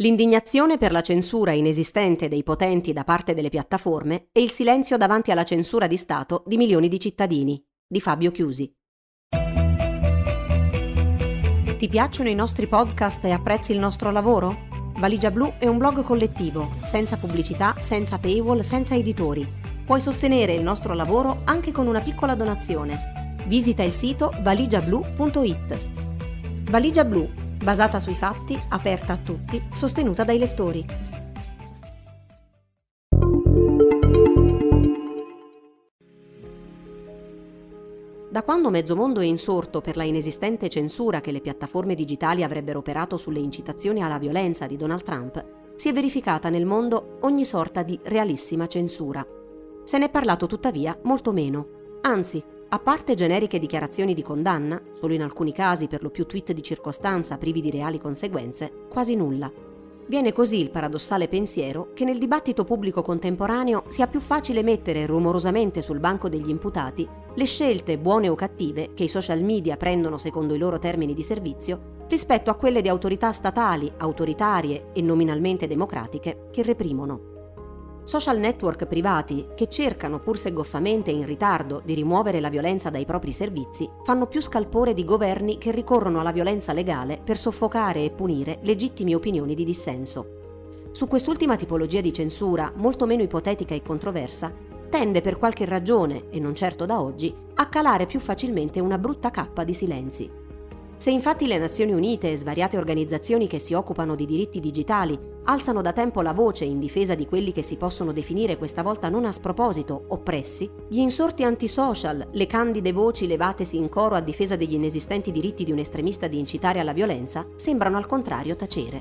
L'indignazione per la censura inesistente dei potenti da parte delle piattaforme e il silenzio davanti alla censura di Stato di milioni di cittadini, di Fabio Chiusi. Ti piacciono i nostri podcast e apprezzi il nostro lavoro? Valigia Blu è un blog collettivo, senza pubblicità, senza paywall, senza editori. Puoi sostenere il nostro lavoro anche con una piccola donazione. Visita il sito valigiablu.it. Valigia Blu basata sui fatti, aperta a tutti, sostenuta dai lettori. Da quando mezzo mondo è insorto per la inesistente censura che le piattaforme digitali avrebbero operato sulle incitazioni alla violenza di Donald Trump, si è verificata nel mondo ogni sorta di realissima censura. Se ne è parlato tuttavia molto meno, anzi a parte generiche dichiarazioni di condanna, solo in alcuni casi per lo più tweet di circostanza privi di reali conseguenze, quasi nulla. Viene così il paradossale pensiero che nel dibattito pubblico contemporaneo sia più facile mettere rumorosamente sul banco degli imputati le scelte buone o cattive che i social media prendono secondo i loro termini di servizio rispetto a quelle di autorità statali, autoritarie e nominalmente democratiche che reprimono. Social network privati che cercano pur se goffamente in ritardo di rimuovere la violenza dai propri servizi fanno più scalpore di governi che ricorrono alla violenza legale per soffocare e punire legittime opinioni di dissenso. Su quest'ultima tipologia di censura, molto meno ipotetica e controversa, tende per qualche ragione, e non certo da oggi, a calare più facilmente una brutta cappa di silenzi. Se infatti le Nazioni Unite e svariate organizzazioni che si occupano di diritti digitali alzano da tempo la voce in difesa di quelli che si possono definire questa volta non a sproposito oppressi, gli insorti antisocial, le candide voci levatesi in coro a difesa degli inesistenti diritti di un estremista di incitare alla violenza, sembrano al contrario tacere.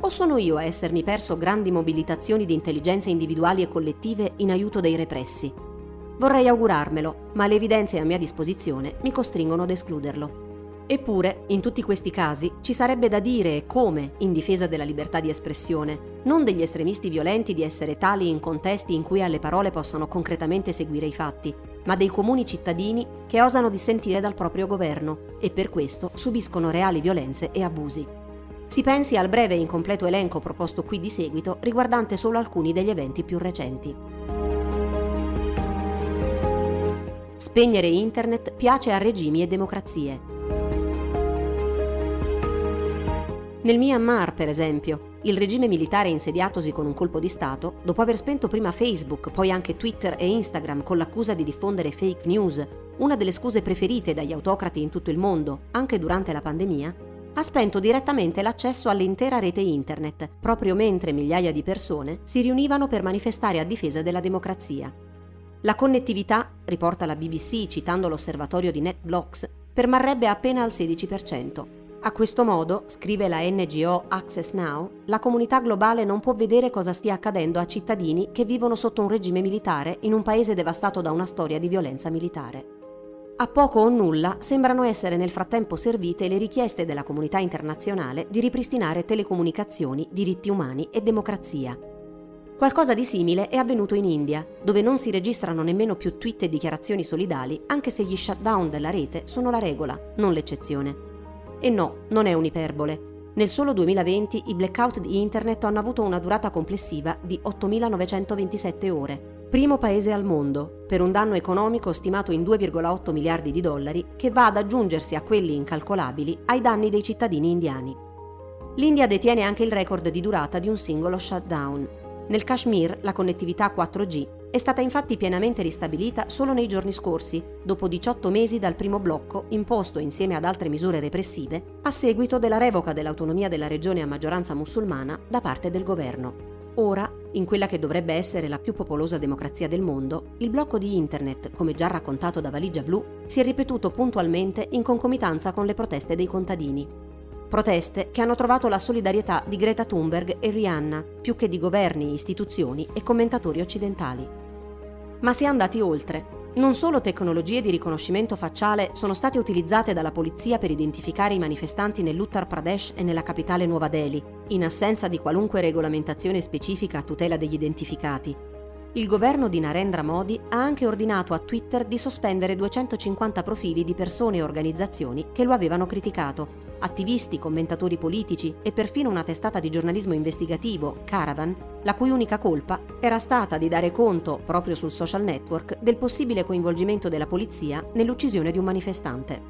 O sono io a essermi perso grandi mobilitazioni di intelligenze individuali e collettive in aiuto dei repressi? Vorrei augurarmelo, ma le evidenze a mia disposizione mi costringono ad escluderlo. Eppure, in tutti questi casi, ci sarebbe da dire e come in difesa della libertà di espressione, non degli estremisti violenti di essere tali in contesti in cui alle parole possano concretamente seguire i fatti, ma dei comuni cittadini che osano dissentire dal proprio governo e per questo subiscono reali violenze e abusi. Si pensi al breve e incompleto elenco proposto qui di seguito riguardante solo alcuni degli eventi più recenti. Spegnere internet piace a regimi e democrazie. Nel Myanmar, per esempio, il regime militare insediatosi con un colpo di Stato, dopo aver spento prima Facebook, poi anche Twitter e Instagram con l'accusa di diffondere fake news, una delle scuse preferite dagli autocrati in tutto il mondo, anche durante la pandemia, ha spento direttamente l'accesso all'intera rete internet, proprio mentre migliaia di persone si riunivano per manifestare a difesa della democrazia. La connettività, riporta la BBC citando l'osservatorio di NetBlocks, permarrebbe appena al 16%, a questo modo, scrive la NGO Access Now, la comunità globale non può vedere cosa stia accadendo a cittadini che vivono sotto un regime militare in un paese devastato da una storia di violenza militare. A poco o nulla sembrano essere nel frattempo servite le richieste della comunità internazionale di ripristinare telecomunicazioni, diritti umani e democrazia. Qualcosa di simile è avvenuto in India, dove non si registrano nemmeno più tweet e dichiarazioni solidali, anche se gli shutdown della rete sono la regola, non l'eccezione. E no, non è un'iperbole. Nel solo 2020 i blackout di Internet hanno avuto una durata complessiva di 8.927 ore, primo paese al mondo, per un danno economico stimato in 2,8 miliardi di dollari, che va ad aggiungersi a quelli incalcolabili ai danni dei cittadini indiani. L'India detiene anche il record di durata di un singolo shutdown. Nel Kashmir la connettività 4G è stata infatti pienamente ristabilita solo nei giorni scorsi, dopo 18 mesi dal primo blocco imposto insieme ad altre misure repressive a seguito della revoca dell'autonomia della regione a maggioranza musulmana da parte del governo. Ora, in quella che dovrebbe essere la più popolosa democrazia del mondo, il blocco di Internet, come già raccontato da Valigia Blu, si è ripetuto puntualmente in concomitanza con le proteste dei contadini. Proteste che hanno trovato la solidarietà di Greta Thunberg e Rihanna, più che di governi, istituzioni e commentatori occidentali. Ma si è andati oltre. Non solo tecnologie di riconoscimento facciale sono state utilizzate dalla polizia per identificare i manifestanti nell'Uttar Pradesh e nella capitale Nuova Delhi, in assenza di qualunque regolamentazione specifica a tutela degli identificati. Il governo di Narendra Modi ha anche ordinato a Twitter di sospendere 250 profili di persone e organizzazioni che lo avevano criticato attivisti, commentatori politici e perfino una testata di giornalismo investigativo, Caravan, la cui unica colpa era stata di dare conto, proprio sul social network, del possibile coinvolgimento della polizia nell'uccisione di un manifestante.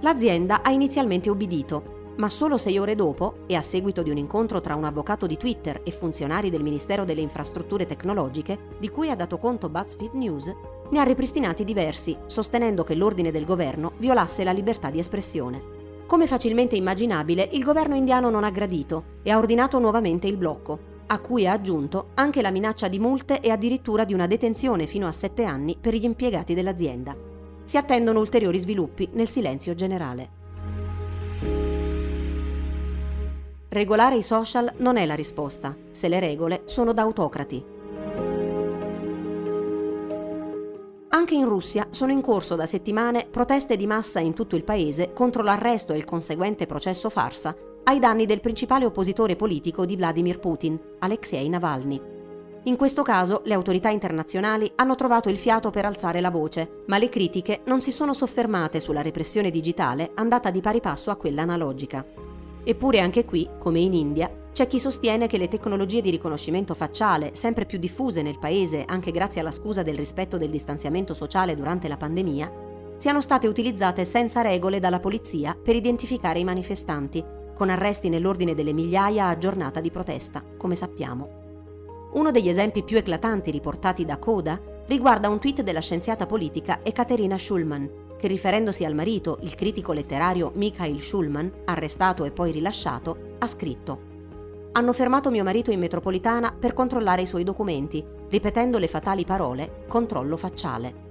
L'azienda ha inizialmente obbedito, ma solo sei ore dopo, e a seguito di un incontro tra un avvocato di Twitter e funzionari del Ministero delle Infrastrutture Tecnologiche, di cui ha dato conto BuzzFeed News, ne ha ripristinati diversi, sostenendo che l'ordine del governo violasse la libertà di espressione. Come facilmente immaginabile, il governo indiano non ha gradito e ha ordinato nuovamente il blocco, a cui ha aggiunto anche la minaccia di multe e addirittura di una detenzione fino a sette anni per gli impiegati dell'azienda. Si attendono ulteriori sviluppi nel silenzio generale. Regolare i social non è la risposta, se le regole sono da autocrati. Anche in Russia sono in corso da settimane proteste di massa in tutto il paese contro l'arresto e il conseguente processo farsa ai danni del principale oppositore politico di Vladimir Putin, Alexei Navalny. In questo caso le autorità internazionali hanno trovato il fiato per alzare la voce, ma le critiche non si sono soffermate sulla repressione digitale andata di pari passo a quella analogica. Eppure anche qui, come in India, c'è chi sostiene che le tecnologie di riconoscimento facciale, sempre più diffuse nel paese anche grazie alla scusa del rispetto del distanziamento sociale durante la pandemia, siano state utilizzate senza regole dalla polizia per identificare i manifestanti, con arresti nell'ordine delle migliaia a giornata di protesta, come sappiamo. Uno degli esempi più eclatanti riportati da Coda riguarda un tweet della scienziata politica Ekaterina Schulman, che riferendosi al marito, il critico letterario Mikhail Schulman, arrestato e poi rilasciato, ha scritto Hanno fermato mio marito in metropolitana per controllare i suoi documenti, ripetendo le fatali parole controllo facciale.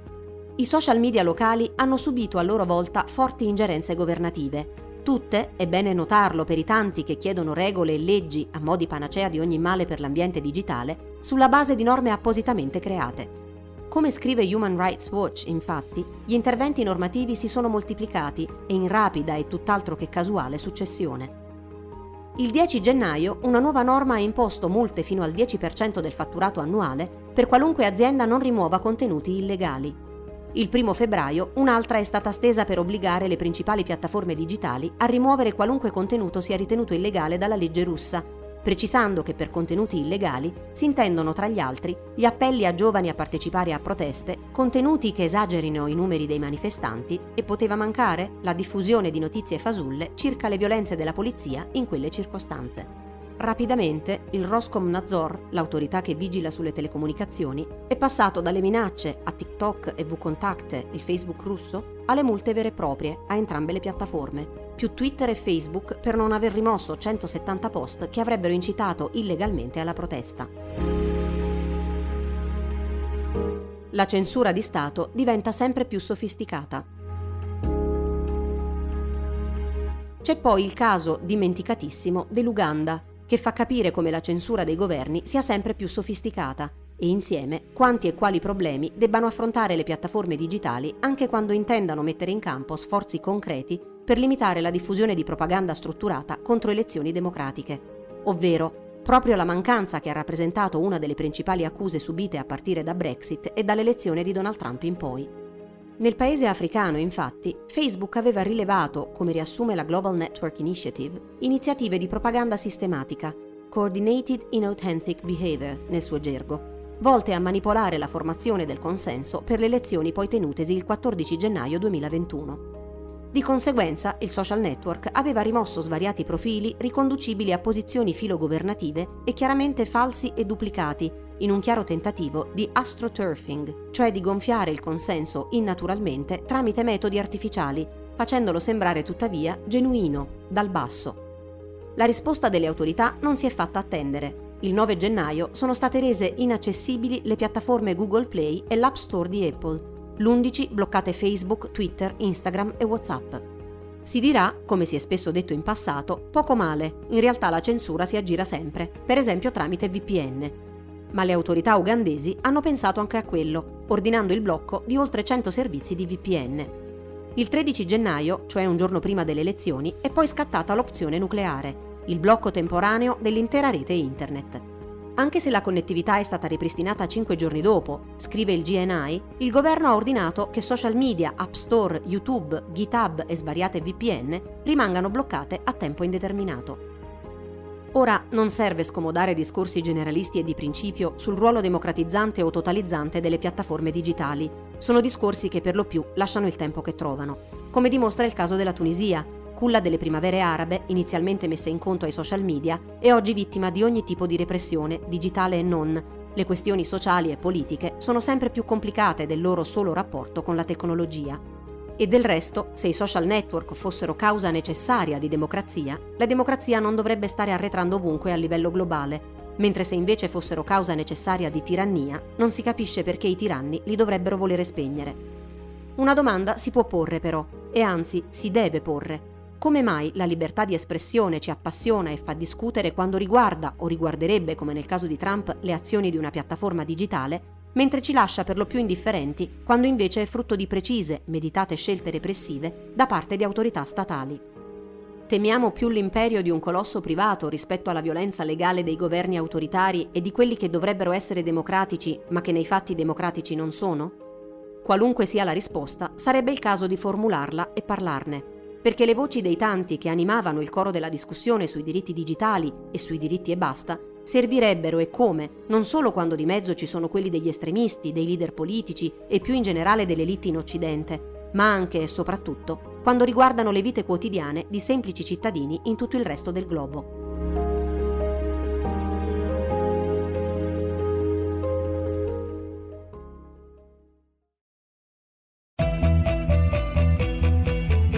I social media locali hanno subito a loro volta forti ingerenze governative. Tutte, è bene notarlo per i tanti che chiedono regole e leggi a mo' di panacea di ogni male per l'ambiente digitale, sulla base di norme appositamente create. Come scrive Human Rights Watch, infatti, gli interventi normativi si sono moltiplicati e in rapida e tutt'altro che casuale successione. Il 10 gennaio una nuova norma ha imposto multe fino al 10% del fatturato annuale per qualunque azienda non rimuova contenuti illegali. Il 1 febbraio un'altra è stata stesa per obbligare le principali piattaforme digitali a rimuovere qualunque contenuto sia ritenuto illegale dalla legge russa precisando che per contenuti illegali si intendono tra gli altri gli appelli a giovani a partecipare a proteste, contenuti che esagerino i numeri dei manifestanti e poteva mancare la diffusione di notizie fasulle circa le violenze della polizia in quelle circostanze. Rapidamente il Roskomnadzor, l'autorità che vigila sulle telecomunicazioni, è passato dalle minacce a TikTok e VKontakte, il Facebook russo, alle multe vere e proprie a entrambe le piattaforme, più Twitter e Facebook per non aver rimosso 170 post che avrebbero incitato illegalmente alla protesta. La censura di Stato diventa sempre più sofisticata. C'è poi il caso dimenticatissimo dell'Uganda, che fa capire come la censura dei governi sia sempre più sofisticata e insieme quanti e quali problemi debbano affrontare le piattaforme digitali anche quando intendano mettere in campo sforzi concreti per limitare la diffusione di propaganda strutturata contro elezioni democratiche, ovvero proprio la mancanza che ha rappresentato una delle principali accuse subite a partire da Brexit e dall'elezione di Donald Trump in poi. Nel paese africano, infatti, Facebook aveva rilevato, come riassume la Global Network Initiative, iniziative di propaganda sistematica, Coordinated Inauthentic Behavior nel suo gergo, volte a manipolare la formazione del consenso per le elezioni poi tenutesi il 14 gennaio 2021. Di conseguenza, il social network aveva rimosso svariati profili riconducibili a posizioni filogovernative e chiaramente falsi e duplicati, in un chiaro tentativo di astroturfing, cioè di gonfiare il consenso innaturalmente tramite metodi artificiali, facendolo sembrare tuttavia genuino, dal basso. La risposta delle autorità non si è fatta attendere. Il 9 gennaio sono state rese inaccessibili le piattaforme Google Play e l'App Store di Apple, l'11 bloccate Facebook, Twitter, Instagram e WhatsApp. Si dirà, come si è spesso detto in passato, poco male, in realtà la censura si aggira sempre, per esempio tramite VPN. Ma le autorità ugandesi hanno pensato anche a quello, ordinando il blocco di oltre 100 servizi di VPN. Il 13 gennaio, cioè un giorno prima delle elezioni, è poi scattata l'opzione nucleare, il blocco temporaneo dell'intera rete internet. Anche se la connettività è stata ripristinata cinque giorni dopo, scrive il GNI, il governo ha ordinato che social media, App Store, YouTube, GitHub e svariate VPN rimangano bloccate a tempo indeterminato. Ora non serve scomodare discorsi generalisti e di principio sul ruolo democratizzante o totalizzante delle piattaforme digitali. Sono discorsi che per lo più lasciano il tempo che trovano, come dimostra il caso della Tunisia, culla delle primavere arabe, inizialmente messa in conto ai social media, è oggi vittima di ogni tipo di repressione, digitale e non. Le questioni sociali e politiche sono sempre più complicate del loro solo rapporto con la tecnologia. E del resto, se i social network fossero causa necessaria di democrazia, la democrazia non dovrebbe stare arretrando ovunque a livello globale, mentre se invece fossero causa necessaria di tirannia, non si capisce perché i tiranni li dovrebbero volere spegnere. Una domanda si può porre però, e anzi si deve porre. Come mai la libertà di espressione ci appassiona e fa discutere quando riguarda, o riguarderebbe come nel caso di Trump, le azioni di una piattaforma digitale, mentre ci lascia per lo più indifferenti quando invece è frutto di precise, meditate scelte repressive da parte di autorità statali. Temiamo più l'imperio di un colosso privato rispetto alla violenza legale dei governi autoritari e di quelli che dovrebbero essere democratici ma che nei fatti democratici non sono? Qualunque sia la risposta, sarebbe il caso di formularla e parlarne, perché le voci dei tanti che animavano il coro della discussione sui diritti digitali e sui diritti e basta servirebbero e come, non solo quando di mezzo ci sono quelli degli estremisti, dei leader politici e più in generale delle elite in Occidente, ma anche e soprattutto quando riguardano le vite quotidiane di semplici cittadini in tutto il resto del globo.